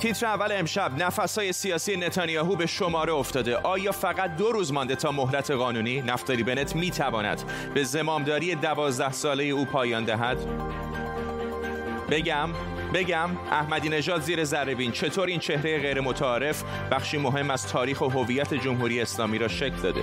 تیتر اول امشب نفسهای سیاسی نتانیاهو به شماره افتاده. آیا فقط دو روز مانده تا مهلت قانونی؟ نفتالی بنت می‌تواند به زمامداری دوازده ساله او پایان دهد؟ بگم بگم احمدی نژاد زیر ذره چطور این چهره غیر متعارف بخشی مهم از تاریخ و هویت جمهوری اسلامی را شکل داده؟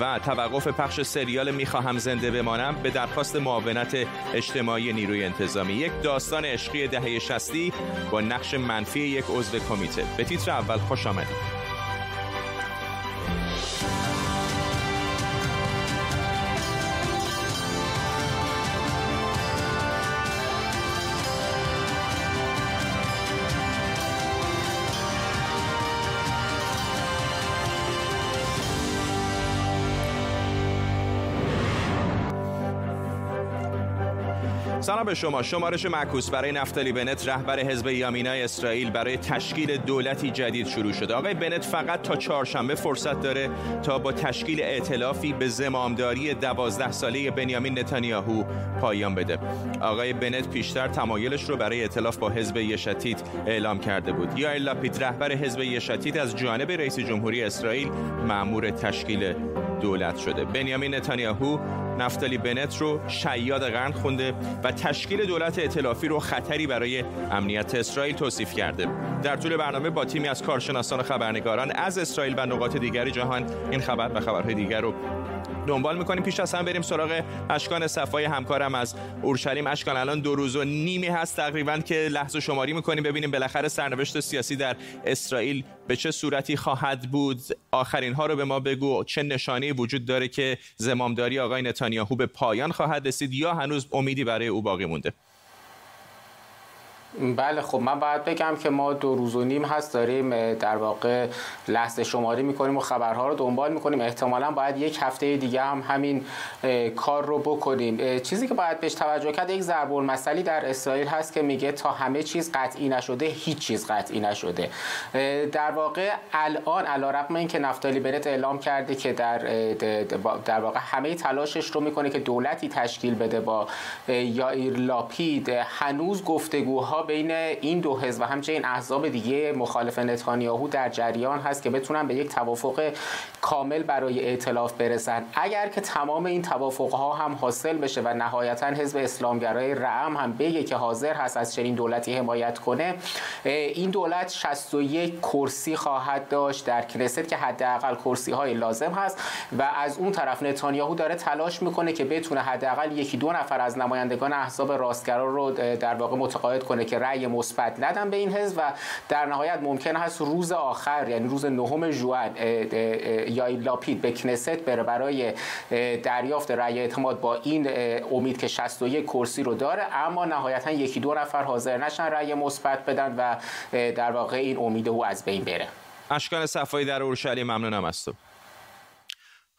و توقف پخش سریال می‌خواهم زنده بمانم به درخواست معاونت اجتماعی نیروی انتظامی یک داستان عشقی دهه شستی با نقش منفی یک عضو کمیته. به تیتر اول خوش آمدید. سلام به شما. شمارش معکوس برای نفتالی بنت رهبر حزب یامینای اسرائیل برای تشکیل دولتی جدید شروع شده. آقای بنت فقط تا چهارشنبه فرصت داره تا با تشکیل ائتلافی به زمامداری دوازده ساله بنیامین نتانیاهو پایان بده. آقای بنت پیشتر تمایلش رو برای ائتلاف با حزب یشتیت اعلام کرده بود. یا لاپید رهبر حزب یشتیت از جانب رئیس جمهوری اسرائیل مأمور تشکیل دولت شده. بنیامین نتانیاهو نفتالی بنت رو شیاد قرن خونده و تشکیل دولت ائتلافی رو خطری برای امنیت اسرائیل توصیف کرده. در طول برنامه با تیمی از کارشناسان و خبرنگاران از اسرائیل و نقاط دیگر جهان این خبر و خبرهای دیگر رو دنبال می‌کنیم. پیش از هم بریم سراغ اشکان صفای همکارم از اورشلیم. اشکان الان دو روز و نیمی هست تقریبا که لحظه شماری می‌کنیم. ببینیم بالاخره سرنوشت سیاسی در اسرائیل به چه صورتی خواهد بود؟ آخرین ها رو به ما بگو. چه نشانه وجود داره که زمامداری آقای نتانیاهو به پایان خواهد رسید یا هنوز امیدی برای او باقی مونده؟ بله خب من باید بگم که ما دو روز و نیم هست داریم در واقع لحظه شماری می‌کنیم و خبرها رو دنبال می‌کنیم. احتمالا باید یک هفته دیگه هم همین کار رو بکنیم. چیزی که باید بهش توجه کرد یک ضرب المثلی در اسرائیل هست که میگه تا همه چیز قطعی نشده هیچ چیز قطعی نشده. در واقع الان علیرغم اینکه نفتالی بنت اعلام کرده که در در واقع همه تلاشش رو می‌کنه که دولتی تشکیل بده با یائیر لاپید. هنوز گفتگوها بین این دو حزب و همچنین احزاب دیگه مخالف نتانیاهو در جریان هست که بتونن به یک توافق کامل برای ائتلاف برسن. اگر که تمام این توافق ها هم حاصل بشه و نهایتا حزب اسلامگرای رعم هم بگه که حاضر هست از چنین دولتی حمایت کنه این دولت 61 کرسی خواهد داشت در کنست که حداقل کرسی های لازم هست و از اون طرف نتانیاهو داره تلاش می‌کنه که بتونه حداقل یکی دو نفر از نمایندگان احزاب راستگرا رو در واقع متقاعد کنه که رأی مثبت ندن به این حزب و در نهایت ممکن هست روز آخر یعنی روز نهم ژوئن یا لاپید به کنست بره برای دریافت رأی اعتماد با این امید که 61 کرسی رو داره. اما نهایتا یکی دو نفر حاضر نشن رأی مثبت بدن و در واقع این امید او از بین بره. اشکان صفایی در اورشلیم ممنونم از تو.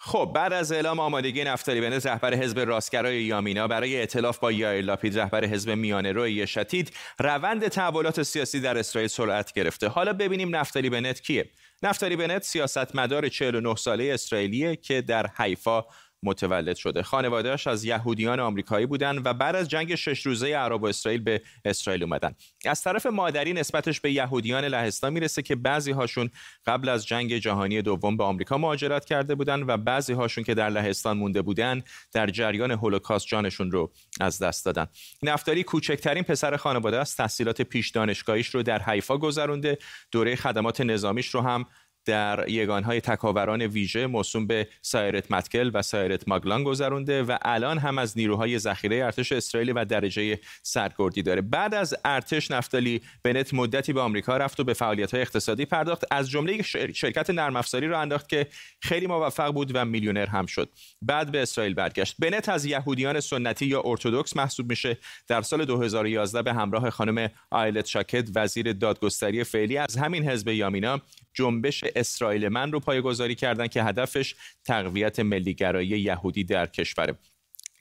خب بعد از اعلام آمادگی نفتالی بنت رهبر حزب راستگرای یامینا برای ائتلاف با یائیر لاپید رهبر حزب میانه روی شتید روند تحولات سیاسی در اسرائیل سرعت گرفته. حالا ببینیم نفتالی بنت کیه. نفتالی بنت سیاستمدار 49 ساله اسرائیلیه که در حیفا متولد شده. خانوادهش از یهودیان آمریکایی بودند و بعد از جنگ شش روزه عرب و اسرائیل به اسرائیل اومدن. از طرف مادری نسبتش به یهودیان لهستان می‌رسه که بعضی هاشون قبل از جنگ جهانی دوم به آمریکا مهاجرت کرده بودن و بعضی هاشون که در لهستان مونده بودن در جریان هولوکاست جانشون رو از دست دادن. نفتالی کوچکترین پسر خانواده است. تحصیلات پیش دانشگاهیش رو در حیفا گذرونده. دوره خدمات نظامیش رو هم در یگانهای تکاوران ویژه موسوم به سایرت متکل و سایرت ماگلان گذرونده و الان هم از نیروهای ذخیره ارتش اسرائیلی و درجه سرگردی داره. بعد از ارتش نفتالی بنت مدتی به آمریکا رفت و به فعالیت‌های اقتصادی پرداخت. از جمله شرکت نرم افزاری را انداخت که خیلی موفق بود و میلیونر هم شد. بعد به اسرائیل برگشت. بنت از یهودیان سنتی یا ارتودکس محسوب میشه. در سال 2011 به همراه خانم آیلت شاکت وزیر دادگستری فعلی از همین حزب یامینا جنبش اسرائیل من رو پایگذاری کردن که هدفش تقویت ملیگرایی یهودی در کشوره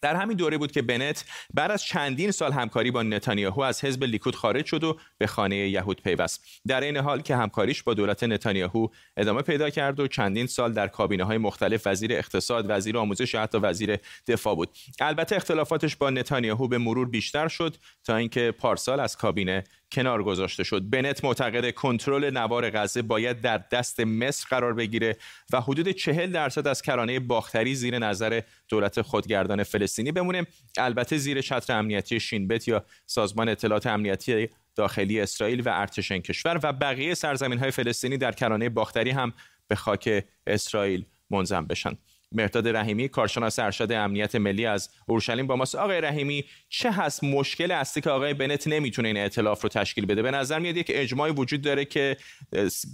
در همین دوره بود که بنت بعد از چندین سال همکاری با نتانیاهو از حزب لیکود خارج شد و به خانه یهود پیوست. در این حال که همکاریش با دولت نتانیاهو ادامه پیدا کرد و چندین سال در کابینه های مختلف وزیر اقتصاد وزیر آموزش و حتی وزیر دفاع بود. البته اختلافاتش با نتانیاهو به مرور بیشتر شد تا اینکه پارسال از کابینه کنار گذاشته شد. بنت معتقد کنترل نوار غزه باید در دست مصر قرار بگیره و حدود چهل درصد از کرانه باختری زیر نظر دولت خودگردان فلسطینی بمونه البته زیر چتر امنیتی شینبت یا سازمان اطلاعات امنیتی داخلی اسرائیل و ارتش این کشور و بقیه سرزمین های فلسطینی در کرانه باختری هم به خاک اسرائیل منظم بشن. مرداد رحیمی کارشناس ارشد امنیت ملی از اورشلیم با ماست. آقای رحیمی چه هست مشکل اصلی که آقای بنت نمی‌تونه این ائتلاف رو تشکیل بده؟ به نظر میاد یک اجماعی وجود داره که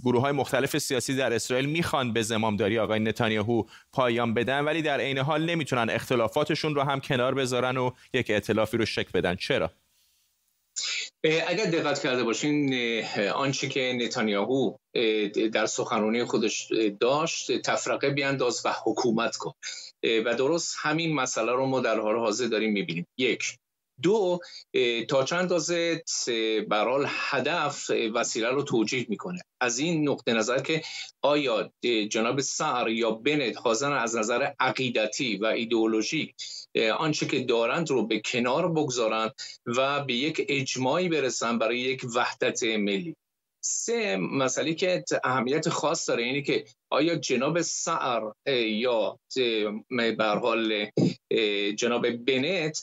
گروه های مختلف سیاسی در اسرائیل می‌خوان به زمامداری آقای نتانیاهو پایان بدن ولی در عین حال نمی‌تونن اختلافاتشون رو هم کنار بذارن و یک ائتلافی رو شک بدن. چرا؟ اگر دقت کرده باشین آنچه که نتانیاهو در سخنرانی خودش داشت تفرقه بیانداز و حکومت کن. و درست همین مسئله رو ما در حال حاضر داریم می‌بینیم. یک. دو تا چند اندازه برال هدف وسیله رو توجیه می‌کنه. از این نقطه نظر که آیا جناب سر یا بنت حاضر از نظر عقیدتی و ایدئولوژیک آنچه که دارند رو به کنار بگذارند و به یک اجماعی برسن برای یک وحدت ملی. سه مسئله که اهمیت خاص داره اینه که آیا جناب سعر یا به حال جناب بنت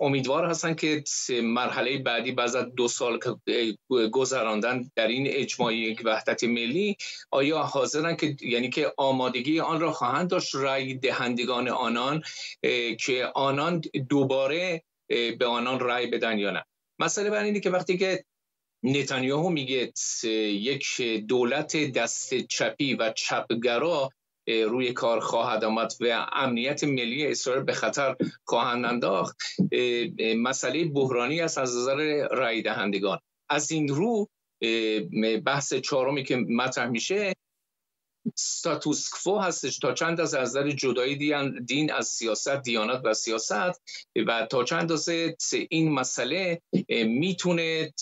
امیدوار هستن که مرحله بعدی بعد از دو سال گذراندن در این اجماعی وحدت ملی آیا حاضرن که یعنی که آمادگی آن را خواهند داشت؟ رای دهندگان آنان که آنان دوباره به آنان رای بدن یا نه؟ مسئله بر اینه که وقتی که نتانیاهو میگه یک دولت دست چپی و چپگرا روی کار خواهد آمد و امنیت ملی اسرائیل به خطر خواهند انداخت. مسئله بحرانی است از نظر رای دهندگان. از این رو بحث چهارمی که مطرح میشه ستاتوس کفو هستش تا چند از نظر جدایی دین از سیاست دیانت و سیاست. و تا چند از این مسئله می‌تونه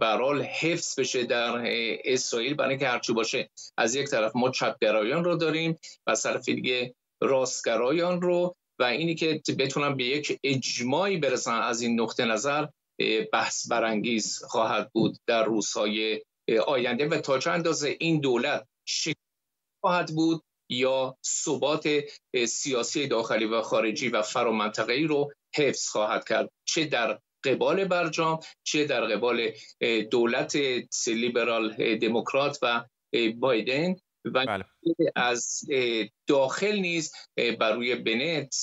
برال حفظ بشه در اسرائیل برای اینکه هرچی باشه. از یک طرف ما چپگرایان رو داریم و از طرف دیگه راستگرایان رو و اینی که بتونن به یک اجماعی برسن از این نقطه نظر بحث برانگیز خواهد بود در روزهای آینده. و تا چند اندازه این دولت خواهد بود یا ثبات سیاسی داخلی و خارجی و فرامنطقه‌ای رو حفظ خواهد کرد چه در قبال برجام چه در قبال دولت لیبرال دموکرات و بایدن و بله. از داخل نیز بر روی بنت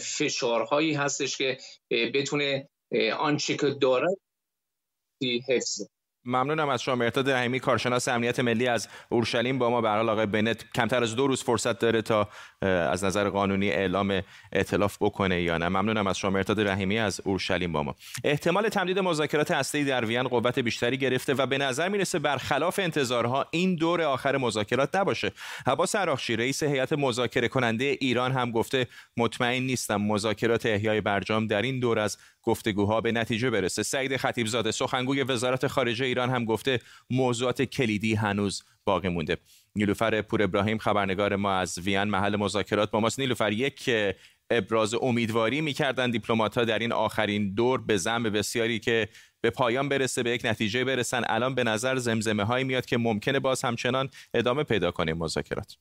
فشارهایی هستش که بتونه آنچه که دارد حفظ ممنونم از شما مرتاد رحیمی کارشناس امنیت ملی از اورشلیم با ما. به آقای بنت کمتر از دو روز فرصت داره تا از نظر قانونی اعلام ائتلاف بکنه یا نه. ممنونم از شما مرتاد رحیمی از اورشلیم با ما. احتمال تمدید مذاکرات هسته‌ای در وین قوت بیشتری گرفته و به نظر می‌رسه برخلاف انتظارها این دور آخر مذاکرات نباشه. عباس عراقچی رئیس هیئت مذاکره کننده ایران هم گفته مطمئن نیستم مذاکرات احیای برجام در این دور از گفتگوها به نتیجه برسه. سعید خطیبزاده سخنگوی وزارت خارجه ایران هم گفته موضوعات کلیدی هنوز باقی مونده. نیلوفر پور ابراهیم خبرنگار ما از وین محل مذاکرات با ماست. نیلوفر یک ابراز امیدواری می‌کردن دیپلمات ها در این آخرین دور به زم بسیاری که به پایان برسه به یک نتیجه برسن. الان به نظر زمزمه هایی میاد که ممکنه باز همچنان ادامه پیدا کنه مذاکرات.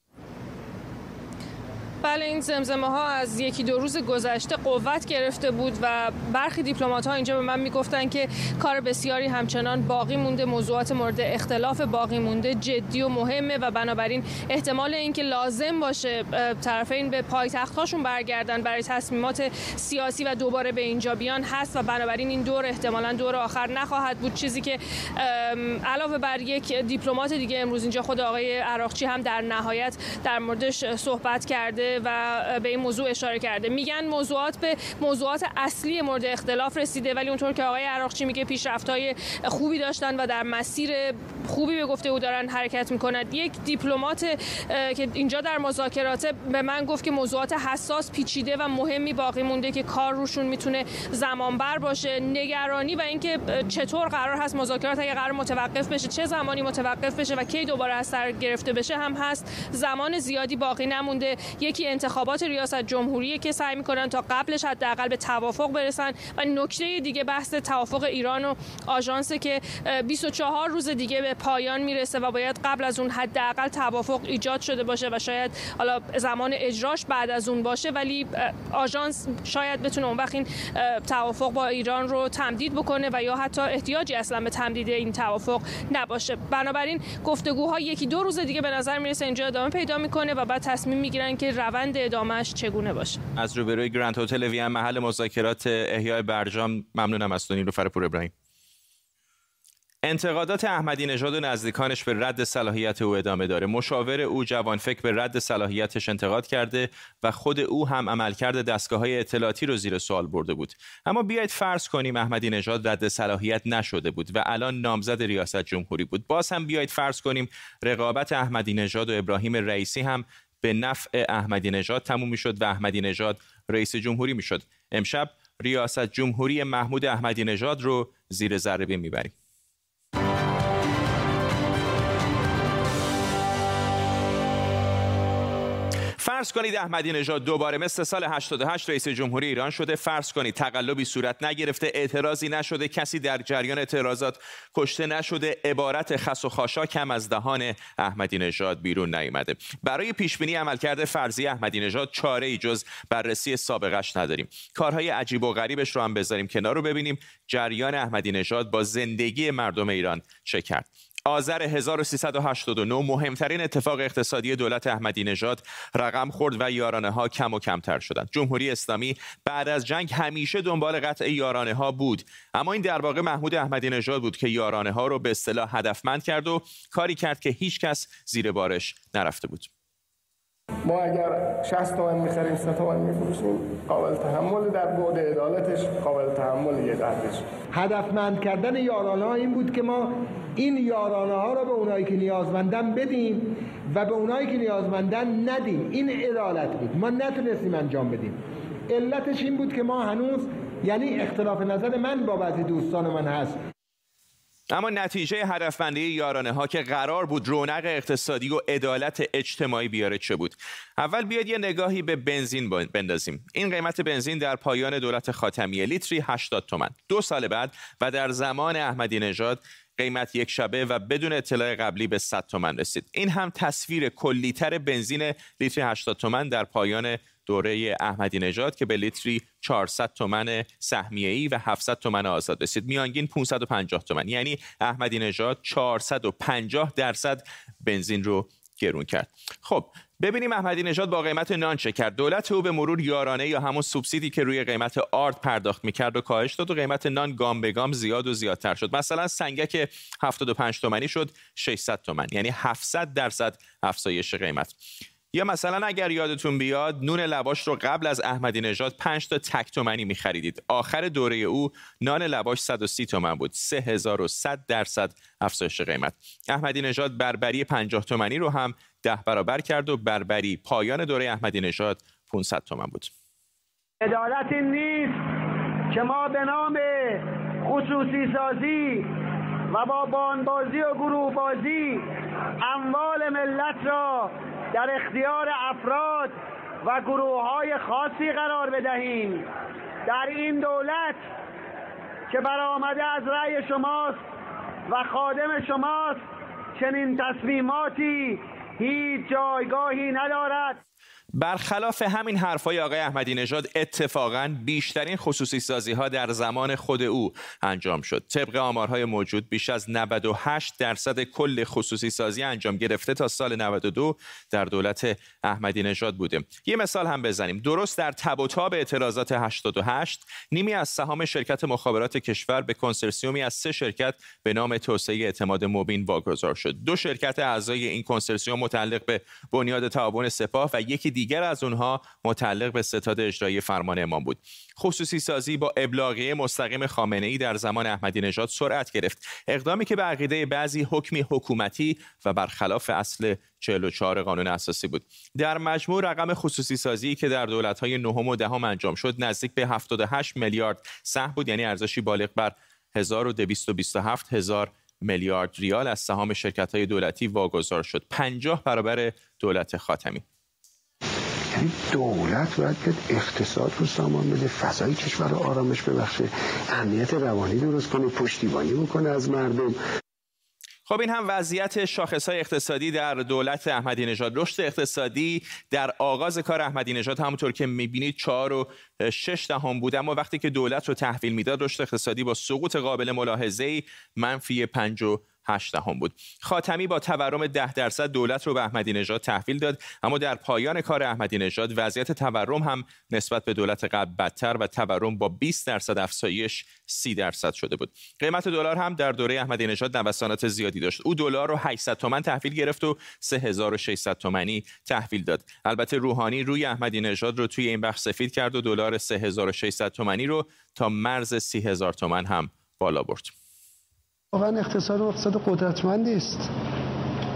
بله این زمزمه ها از یکی دو روز گذشته قوت گرفته بود و برخی دیپلمات ها اینجا به من می‌گفتن که کار بسیاری همچنان باقی مونده موضوعات مورد اختلاف باقی مونده جدی و مهمه و بنابراین احتمال اینکه لازم باشه طرفین به پایتخت هاشون برگردن برای تصمیمات سیاسی و دوباره به اینجا بیان هست و بنابراین این دور احتمالا دور آخر نخواهد بود. چیزی که علاوه بر یک دیپلمات دیگه امروز اینجا خود آقای عراقچی هم در نهایت در موردش صحبت کرده و به این موضوع اشاره کرده. میگن موضوعات به موضوعات اصلی مورد اختلاف رسیده ولی اونطور که آقای عراقچی میگه پیشرفت‌های خوبی داشتن و در مسیر خوبی به گفته او دارن حرکت می‌کنند یک دیپلمات که اینجا در مذاکرات به من گفت که موضوعات حساس پیچیده و مهمی باقی مونده که کار روشون می‌تونه زمانبر باشه. نگرانی و اینکه چطور قرار هست مذاکرات اگه قرار متوقف بشه چه زمانی متوقف بشه و کی دوباره از سر گرفته بشه هم هست. زمان زیادی باقی نمونده. یکی یکی انتخابات ریاست جمهوری که سعی می‌کنن تا قبلش حداقل به توافق برسن. و نکته دیگه بحث توافق ایران و آژانس که 24 روز دیگه به پایان می‌رسه و باید قبل از اون حداقل توافق ایجاد شده باشه و شاید حالا زمان اجراش بعد از اون باشه. ولی آژانس شاید بتونه اون وقت این توافق با ایران رو تمدید بکنه و یا حتی احتیاجی اصلا به تمدید این توافق نباشه. بنابراین گفتگوها یکی دو روز دیگه به نظر می‌رسه اینجا ادامه پیدا می‌کنه و بعد تصمیم می‌گیرن که روند ادامهش چگونه باشه؟ از روبروی گرند هتل وی محل مذاکرات احیای برجام ممنونم از تو نیلوفر پور ابراهیم. انتقادات احمدی نژاد و نزدیکانش به رد صلاحیت او ادامه داره. مشاور او جوانفکر به رد صلاحیتش انتقاد کرده و خود او هم عملکرد دستگاه های اطلاعاتی رو زیر سوال برده بود. اما بیایید فرض کنیم احمدی نژاد رد صلاحیت نشده بود و الان نامزد ریاست جمهوری بود. باز هم بیایید فرض کنیم رقابت احمدی نژاد و ابراهیم رئیسی هم به نفع احمدی نژاد تموم می‌شد و احمدی نژاد رئیس جمهوری می‌شد. امشب ریاست جمهوری محمود احمدی نژاد رو زیر ذره می‌بریم. فرض کنید احمدی نژاد دوباره مثل سال 88 رئیس جمهوری ایران شده فرض کنید تقلبی صورت نگرفته اعتراضی نشده کسی در جریان اعتراضات کشته نشده عبارت خس و خاشا کم از دهان احمدی نژاد بیرون نیامده برای پیش بینی عملکرد فرضی احمدی نژاد چاره ای جز بررسی سابقش نداریم. کارهای عجیب و غریبش رو هم بذاریم کنار رو ببینیم جریان احمدی نژاد با زندگی مردم ایران چه کرد. آذر 1389 مهمترین اتفاق اقتصادی دولت احمدی نژاد رقم خورد و یارانه ها کم و کمتر شدند. جمهوری اسلامی بعد از جنگ همیشه دنبال قطع یارانه ها بود اما این در واقع محمود احمدی نژاد بود که یارانه ها رو به اصطلاح هدفمند کرد و کاری کرد که هیچ کس زیر بارش نرفته بود. ما اگر 60 تومن می‌خریم 3 تومن میفروشیم قابل تحمل در بعد عدالتش قابل تحمل یه قدرش هدفمند کردن یارانه ها این بود که ما این یارانه ها را به اونایی که نیازمندن بدیم و به اونایی که نیازمندن ندیم. این عدالت بود. ما نتونستیم انجام بدیم. علتش این بود که ما هنوز یعنی اختلاف نظر من با بعضی دوستان من هست اما نتیجه هدفمندی یارانه ها که قرار بود رونق اقتصادی و عدالت اجتماعی بیاره چه بود. اول بیاد یه نگاهی به بنزین بندازیم. این قیمت بنزین در پایان دولت خاتمیه لیتری 80 تومن. دو سال بعد و در زمان احمدی نژاد قیمت یک شبه و بدون اطلاع قبلی به 100 تومن رسید. این هم تصویر کلیتر بنزین لیتری 80 تومن در پایان دوره احمدی نژاد که به لیتری 400 تومن ای و 700 تومن آزاد رسید. میانگین 550 تومن. یعنی احمدی نژاد 450 درصد بنزین رو گرون کرد. خب ببینیم احمدی نژاد با قیمت نان چه کرد. دولت او به مرور یارانه یا همون سوبسیدی که روی قیمت آرد پرداخت می‌کرد و کاهش داد و قیمت نان گام به گام زیاد و زیادتر شد. مثلا سنگک 75 تومنی شد 600 تومن. یعنی 700 درصد افزایش قیمت. یا مثلا اگر یادتون بیاد نون لواش رو قبل از احمدی نژاد 5 تا تک تومنی میخریدید. آخر دوره او نان لواش 130 تومن بود. 3100 درصد افزایش قیمت. احمدی نژاد بربری 50 تومنی رو هم ده برابر کرد و بربری پایان دوره احمدی نژاد 500 تومن بود. عدالت این نیست که ما به نام خصوصی سازی و با بانبازی و گروه بازی اموال ملت را در اختیار افراد و گروه های خاصی قرار بدهیم. در این دولت که برآمده از رأی شماست و خادم شماست چنین تصمیماتی هیچ جایگاهی ندارد. برخلاف همین حرفای آقای احمدی نژاد اتفاقا بیشترین خصوصی سازی ها در زمان خود او انجام شد. طبق آمارهای موجود بیش از 98 درصد کل خصوصی سازی انجام گرفته تا سال 92 در دولت احمدی نژاد بوده. یه مثال هم بزنیم. درست در تب و تاب اعتراضات 88 نیمی از سهام شرکت مخابرات کشور به کنسرسیومی از سه شرکت به نام توسعه اعتماد مبین واگذار شد. دو شرکت اعضای این کنسرسیوم متعلق به بنیاد تعاون سپاه و یکی دیگر از اونها متعلق به ستاد اجرایی فرمان امام بود. خصوصی سازی با ابلاغیه مستقیم خامنه ای در زمان احمدی نژاد سرعت گرفت. اقدامی که به عقیده بعضی حکمی حکومتی و برخلاف اصل 44 قانون اساسی بود. در مجموع رقم خصوصی سازی که در دولت‌های نهم و دهم انجام شد نزدیک به 78 میلیارد سهم بود یعنی ارزشی بالغ بر 1227 هزار میلیارد ریال از سهام شرکت های دولتی واگذار شد. 50 برابر دولت خاتمی. دولت باید بیاد اقتصاد رو سامان بده فضای کشور رو آرامش ببخشه امنیت روانی درست کنه پشتیبانی بکنه از مردم. خب این هم وضعیت شاخص های اقتصادی در دولت احمدی نژاد. رشد اقتصادی در آغاز کار احمدی نژاد همونطور که می‌بینید 4 و 6 دهم بود. اما وقتی که دولت رو تحویل می‌داد رشد اقتصادی با سقوط قابل ملاحظه منفی 5 8 دهم بود. خاتمی با تورم 10 درصد دولت رو به احمدی نژاد تحویل داد اما در پایان کار احمدی نژاد وضعیت تورم هم نسبت به دولت قبل بدتر و تورم با 20 درصد افزایش 30 درصد شده بود. قیمت دلار هم در دوره احمدی نژاد نوسانات زیادی داشت. او دلار رو 800 تومان تحویل گرفت و 3600 تومانی تحویل داد. البته روحانی روی احمدی نژاد رو توی این بخش سفید کرد و دلار 3600 تومانی رو تا مرز 30000 تومان هم بالا برد. واقعا اقتصاد و اقتصاد قدرتمندی است.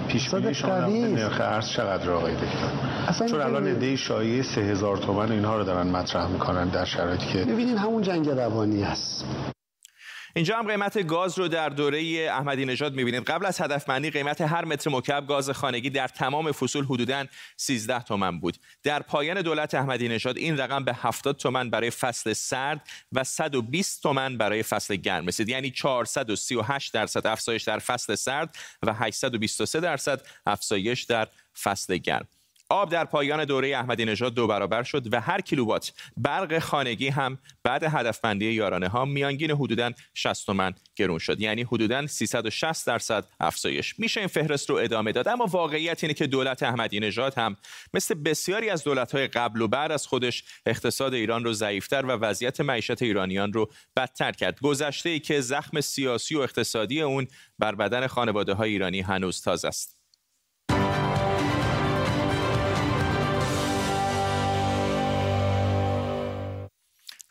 پیشبینی شما نرخ ارز چقدر آقای دکتر؟ چون الان ایده شایعه 3000 تومان اینها رو دارن مطرح می‌کنن در شرایطی که ببینین همون جنگ روانی است. اینجا هم قیمت گاز رو در دوره احمدی نژاد می‌بینید. قبل از هدفمندی قیمت هر متر مکعب گاز خانگی در تمام فصول حدوداً 13 تومن بود. در پایان دولت احمدی نژاد این رقم به 70 تومن برای فصل سرد و 120 تومن برای فصل گرم رسید. یعنی 438 درصد افزایش در فصل سرد و 823 درصد افزایش در فصل گرم. آب در پایان دوره احمدی نژاد دو برابر شد و هر کیلووات برق خانگی هم بعد هدفمندی یارانه ها میانگین حدوداً 60 تومن گرون شد. یعنی حدوداً 360 درصد افزایش. میشه این فهرست رو ادامه داد. اما واقعیت اینه که دولت احمدی نژاد هم مثل بسیاری از دولت‌های قبل و بعد از خودش اقتصاد ایران رو ضعیفتر و وضعیت معیشت ایرانیان رو بدتر کرد. گذشته ای که زخم سیاسی و اقتصادی اون بر بدن خانواده های ایرانی هنوز تازه است.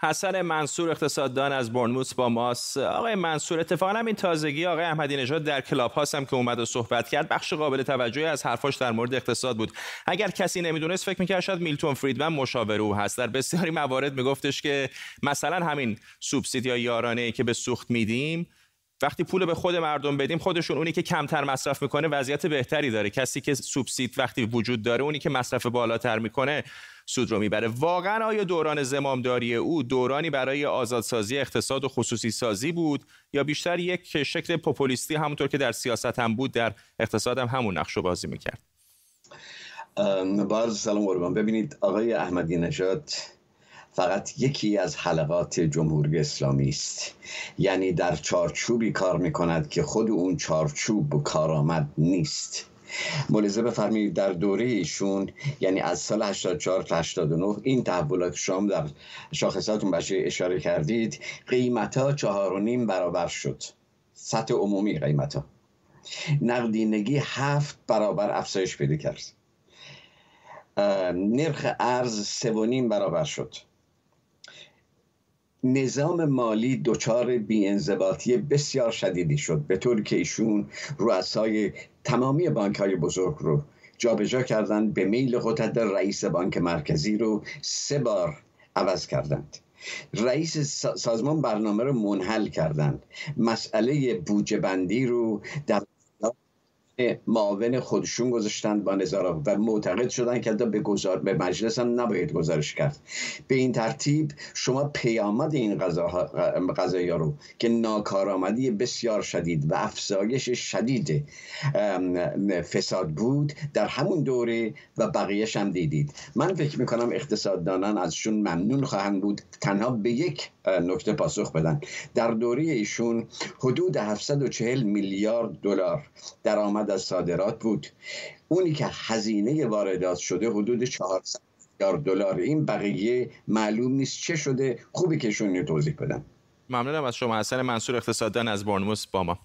حسن منصور اقتصاددان از برنموس با ماست. آقای منصور اتفاقا هم این تازگی آقای احمدی نژاد در کلاب هاست هم که اومد و صحبت کرد. بخش قابل توجهی از حرفاش در مورد اقتصاد بود. اگر کسی نمی‌دونست فکر می‌کرد شاید میلتون فریدمن مشاور او هست. در بسیاری موارد میگفتش که مثلا همین سوبسید یا یارانه که به سوخت میدیم وقتی پول به خود مردم بدیم خودشون اونی که کمتر مصرف می‌کنه وضعیت بهتری داره. کسی که سوبسید وقتی وجود داره اونی که مصرف بالاتر می‌کنه سود رو می‌بره. واقعا آیا دوران زمامداری او دورانی برای آزادسازی اقتصاد و خصوصی سازی بود یا بیشتر یک شکل پوپولیستی همونطور که در سیاست هم بود در اقتصاد هم همون نقش بازی می‌کرد؟ باز سلام قربان. ببینید آقای احمدی نژاد فقط یکی از حلقات جمهوری اسلامی است. یعنی در چارچوبی کار می‌کند که خود اون چارچوب کارآمد نیست. ملاحظه بفرمایید در دوره ایشون یعنی از سال 84 تا 89 این تحولات شام در شاخصاتون بشه اشاره کردید قیمت ها چهار و نیم برابر شد. سطح عمومی قیمت ها نقدینگی هفت برابر افزایش پیدا کرد. نرخ ارز سه و نیم برابر شد. نظام مالی دچار بیانضباطی بسیار شدیدی شد به طوری که ایشون رؤسای تمامی بانک های بزرگ رو جابجا کردند به میل قدرت رئیس بانک مرکزی رو سه بار عوض کردند. رئیس سازمان برنامه رو منحل کردند. مسئله بودجه بندی رو در معاون خودشون گذاشتن با نظارت و معتقد شدن که به گزار به مجلس هم نباید گزارش کرد. به این ترتیب شما پیامد این قضایی رو که ناکارآمدی بسیار شدید و افزایش شدید فساد بود در همون دوره و بقیهش هم دیدید. من فکر می‌کنم اقتصاددانان ازشون ممنون خواهند بود. تنها به یک نکته پاسخ بدن. در دوره ایشون حدود 740 میلیارد دلار درآمد از صادرات بود. اونی که هزینه واردات شده حدود 400 میلیارد دلار. این بقیه معلوم نیست چه شده. خوبی که توضیح بدن ممنونم از شما حسن منصور اقتصاددان از برنموس با ما.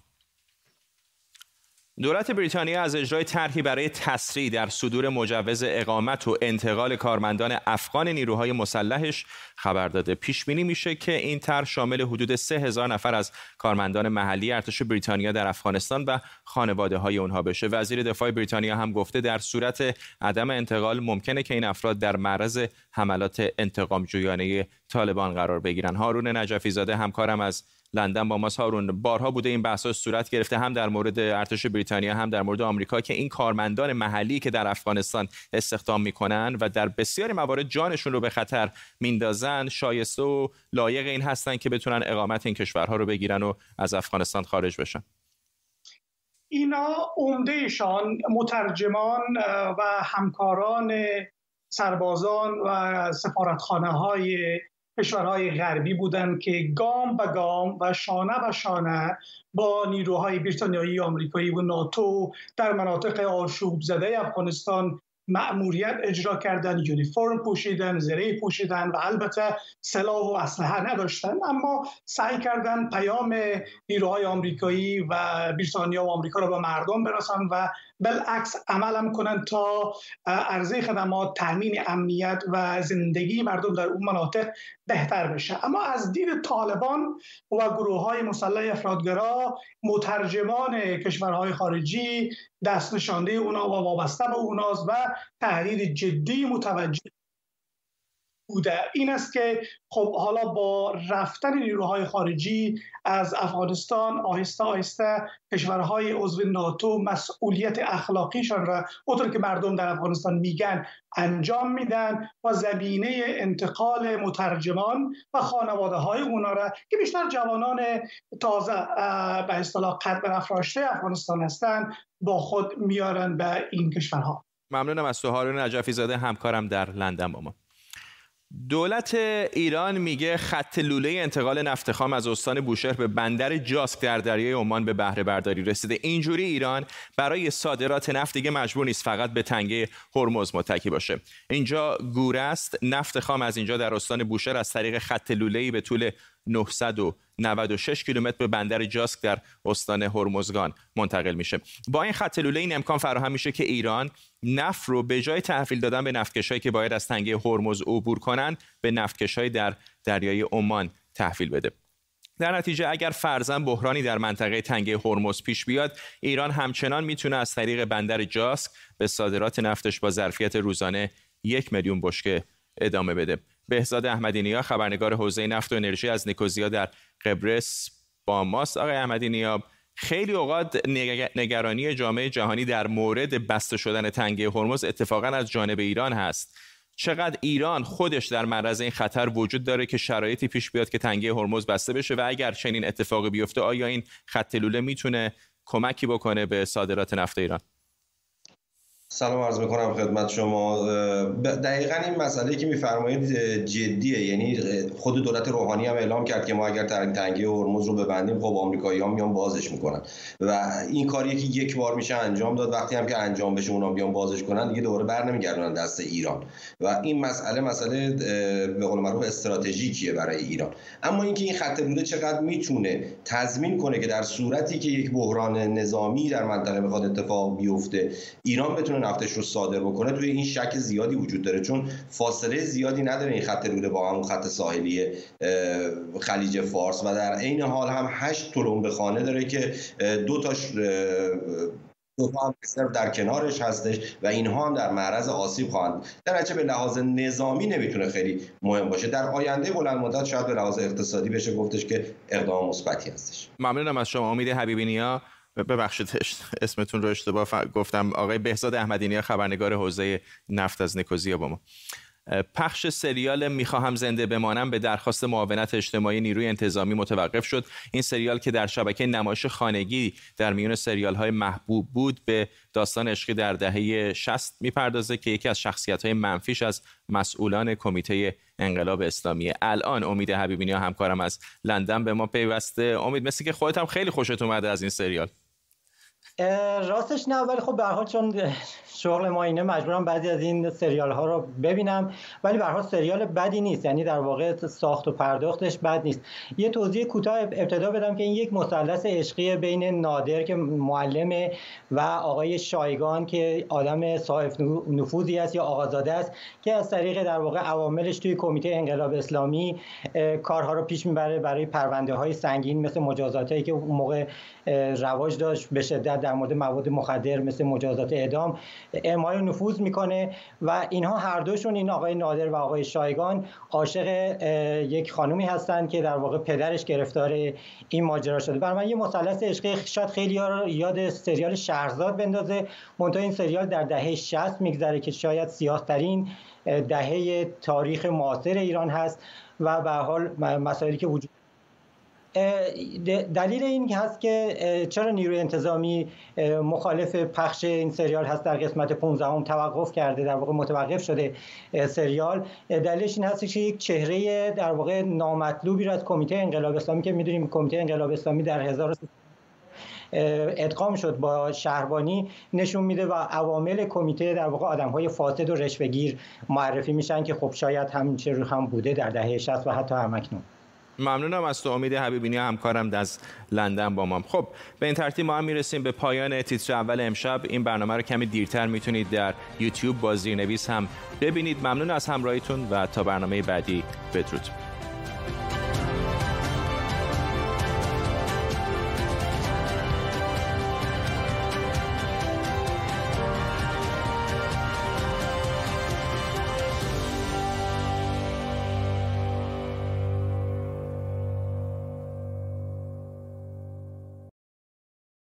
دولت بریتانیا از اجرای طرحی برای تسریع در صدور مجوز اقامت و انتقال کارمندان افغان نیروهای مسلحش خبر داده. پیش بینی میشه که این طرح شامل حدود 3000 نفر از کارمندان محلی ارتش بریتانیا در افغانستان و خانواده های اونها بشه. وزیر دفاع بریتانیا هم گفته در صورت عدم انتقال ممکنه که این افراد در معرض حملات انتقام جویانه طالبان قرار بگیرن. هارون نجفی زاده همکارم از لندن با ماست هارون بارها بوده این بحث صورت گرفته هم در مورد ارتش بریتانیا هم در مورد آمریکا که این کارمندان محلی که در افغانستان استخدام می‌کنن و در بسیاری موارد جانشون رو به خطر میندازن شایسته و لایق این هستن که بتونن اقامت این کشورها رو بگیرن و از افغانستان خارج بشن. اینا عمدهشان مترجمان و همکاران سربازان و سفارتخانه های کشورهای غربی بودند که گام به گام و شانه به شانه با نیروهای بریتانیایی آمریکایی و ناتو در مناطق آشوب زده افغانستان مأموریت اجرا کردن یونیفرم پوشیدن زره پوشیدن و البته سلاح و اسلحه نداشتن. اما سعی کردن پیام نیروهای آمریکایی و بریتانیا و آمریکا را به مردم برسان و بالعکس عملم کنند تا عرضه خدمات تامین امنیت و زندگی مردم در اون مناطق بهتر بشه. اما از دید طالبان و گروه های مسلح افرادگرا مترجمان کشورهای خارجی دست نشانده اونا و وابسته به اوناست و تحریر جدی متوجه بوده. این است که خب حالا با رفتن نیروهای خارجی از افغانستان آهسته آهسته کشورهای عضو ناتو مسئولیت اخلاقیشان را اونطور که مردم در افغانستان میگن انجام میدن و زمینه انتقال مترجمان و خانواده های اونا را که بیشتر جوانان تازه به اصطلاح قد افراشته افغانستان هستند با خود میارن به این کشورها. ممنونم از تو هارون نجفی زاده همکارم در لندن با ما. دولت ایران میگه خط لوله انتقال نفت خام از استان بوشهر به بندر جاسک در دریای عمان به بهره برداری رسیده. اینجوری ایران برای صادرات نفت دیگه مجبور نیست فقط به تنگه هرمز متکی باشه. اینجا گورست نفت خام از اینجا در استان بوشهر از طریق خط لوله‌ای به طول 996 کیلومتر به بندر جاسک در استان هرمزگان منتقل میشه. با این خط لوله این امکان فراهم میشه که ایران نفت رو به جای تحویل دادن به نفتکشایی که باید از تنگه هرمز عبور کنن به نفتکشایی در دریای عمان تحویل بده. در نتیجه اگر فرزن بحرانی در منطقه تنگه هرمز پیش بیاد ایران همچنان می‌تونه از طریق بندر جاسک به صادرات نفتش با ظرفیت روزانه یک میلیون بشکه ادامه بده. بهزاد احمدی نیا خبرنگار حوزه نفت و انرژی از نیکوزیا در قبرس با ماست. آقای احمدی نیا خیلی اوقات نگرانی جامعه جهانی در مورد بسته شدن تنگه هرمز اتفاقا از جانب ایران هست. چقدر ایران خودش در معرض این خطر وجود داره که شرایطی پیش بیاد که تنگه هرمز بسته بشه و اگر چنین اتفاقی بیفته آیا این خط لوله می‌تونه کمکی بکنه به صادرات نفت ایران؟ سلام عرض می‌کنم خدمت شما. دقیقا این مسئله که میفرمایید جدیه. یعنی خود دولت روحانی هم اعلام کرد که ما اگر تنگی هرمز رو ببندیم خب آمریکایی ها میان بازش می‌کنن. و این کاریه که یک بار میشه انجام داد. وقتی هم که انجام بشه اونا بیان بازش کنن دیگه دوباره بر نمیگردونن دست ایران. و این مسئله مسئله به قول معروف استراتژیکیه برای ایران. اما اینکه این خط لوله چقدر می‌تونه تضمین کنه که در صورتی که یک بحران نظامی در منطقه بخواد اتفاق بیفته ایران بتونه نفتش رو صادر بکنه توی این شک زیادی وجود داره. چون فاصله زیادی نداره این خط لوله با همون خط ساحلی خلیج فارس. و در عین حال هم هشت به خانه داره که دو تاش دو هم در کنارش هستش و اینها هم در معرض آسیب خواهند. در نتیجه به لحاظ نظامی نمی‌تونه خیلی مهم باشه. در آینده بلند مدت شاید به لحاظ اقتصادی بشه گفتش که اقدام مثبتی هستش. ممنونم از شما. امید حبیبی نیا. ببخشید اسمتون رو اشتباه گفتم. آقای بهزاد احمدینی خبرنگار حوزه نفت از نیکوزیا با ما پخش سریال می‌خواهم زنده بمانم به درخواست معاونت اجتماعی نیروی انتظامی متوقف شد. این سریال که در شبکه نمایش خانگی در میون سریال های محبوب بود به داستان عشقی در دهه 60 می‌پردازه که یکی از شخصیت های منفیش از مسئولان کمیته انقلاب اسلامی. الان امید حبیبینی همکارم از لندن به ما پیوسته. امید مثل که خودت هم خیلی خوشت اومده از این سریال. راستش نه ولی خب به چون شغل ما اینه مجبورم بعضی از این سریال ها رو ببینم. ولی به سریال بدی نیست یعنی در واقع ساخت و پرداختش بد نیست. یه توضیح کوتاه ابتدا بدم که این یک مثلث عشقی بین نادر که معلمه و آقای شایگان که آدم صاحب نفوذی است یا آقازاده است که از طریق در واقع عواملش توی کمیته انقلاب اسلامی کارها رو پیش می‌بره برای پرونده های سنگین مثل مجازاتی که موقع رواج داشت به شدت در مورد مواد مخدر مثل مجازات اعدام اعمال نفوذ می‌کنه و اینها هر دوشون این آقای نادر و آقای شایگان عاشق یک خانومی هستند که در واقع پدرش گرفتار این ماجرا شده. برای من یه مثلث عشقی شاید خیلی یاد سریال شهرزاد بندازه. منتها این سریال در دهه 60 میگذره که شاید سیاه ترین دهه تاریخ معاصر ایران هست و به حال مسائلی که وجود دلیل این هست که چرا نیروی انتظامی مخالف پخش این سریال هست؟ در قسمت 15 هم توقف کرده در واقع متوقف شده سریال. دلیلش این هست که یک چهره در واقع نامطلوبی را از کمیته انقلاب اسلامی که می‌دونیم کمیته انقلاب اسلامی در 1000 ادغام شد با شهربانی نشون میده و عوامل کمیته در واقع آدم های فاسد و رشوهگیر معرفی میشن که خب شاید همین چه هم بوده در دهه 60 و حتی هم اکنون. ممنونم از تو. امید حبیبینی همکارم از لندن با ما. خب به این ترتیب ما هم می‌رسیم به پایان تیتر اول امشب. این برنامه رو کمی دیرتر می‌تونید در یوتیوب با زیرنویس هم ببینید. ممنون از همراهیتون و تا برنامه بعدی بدرود.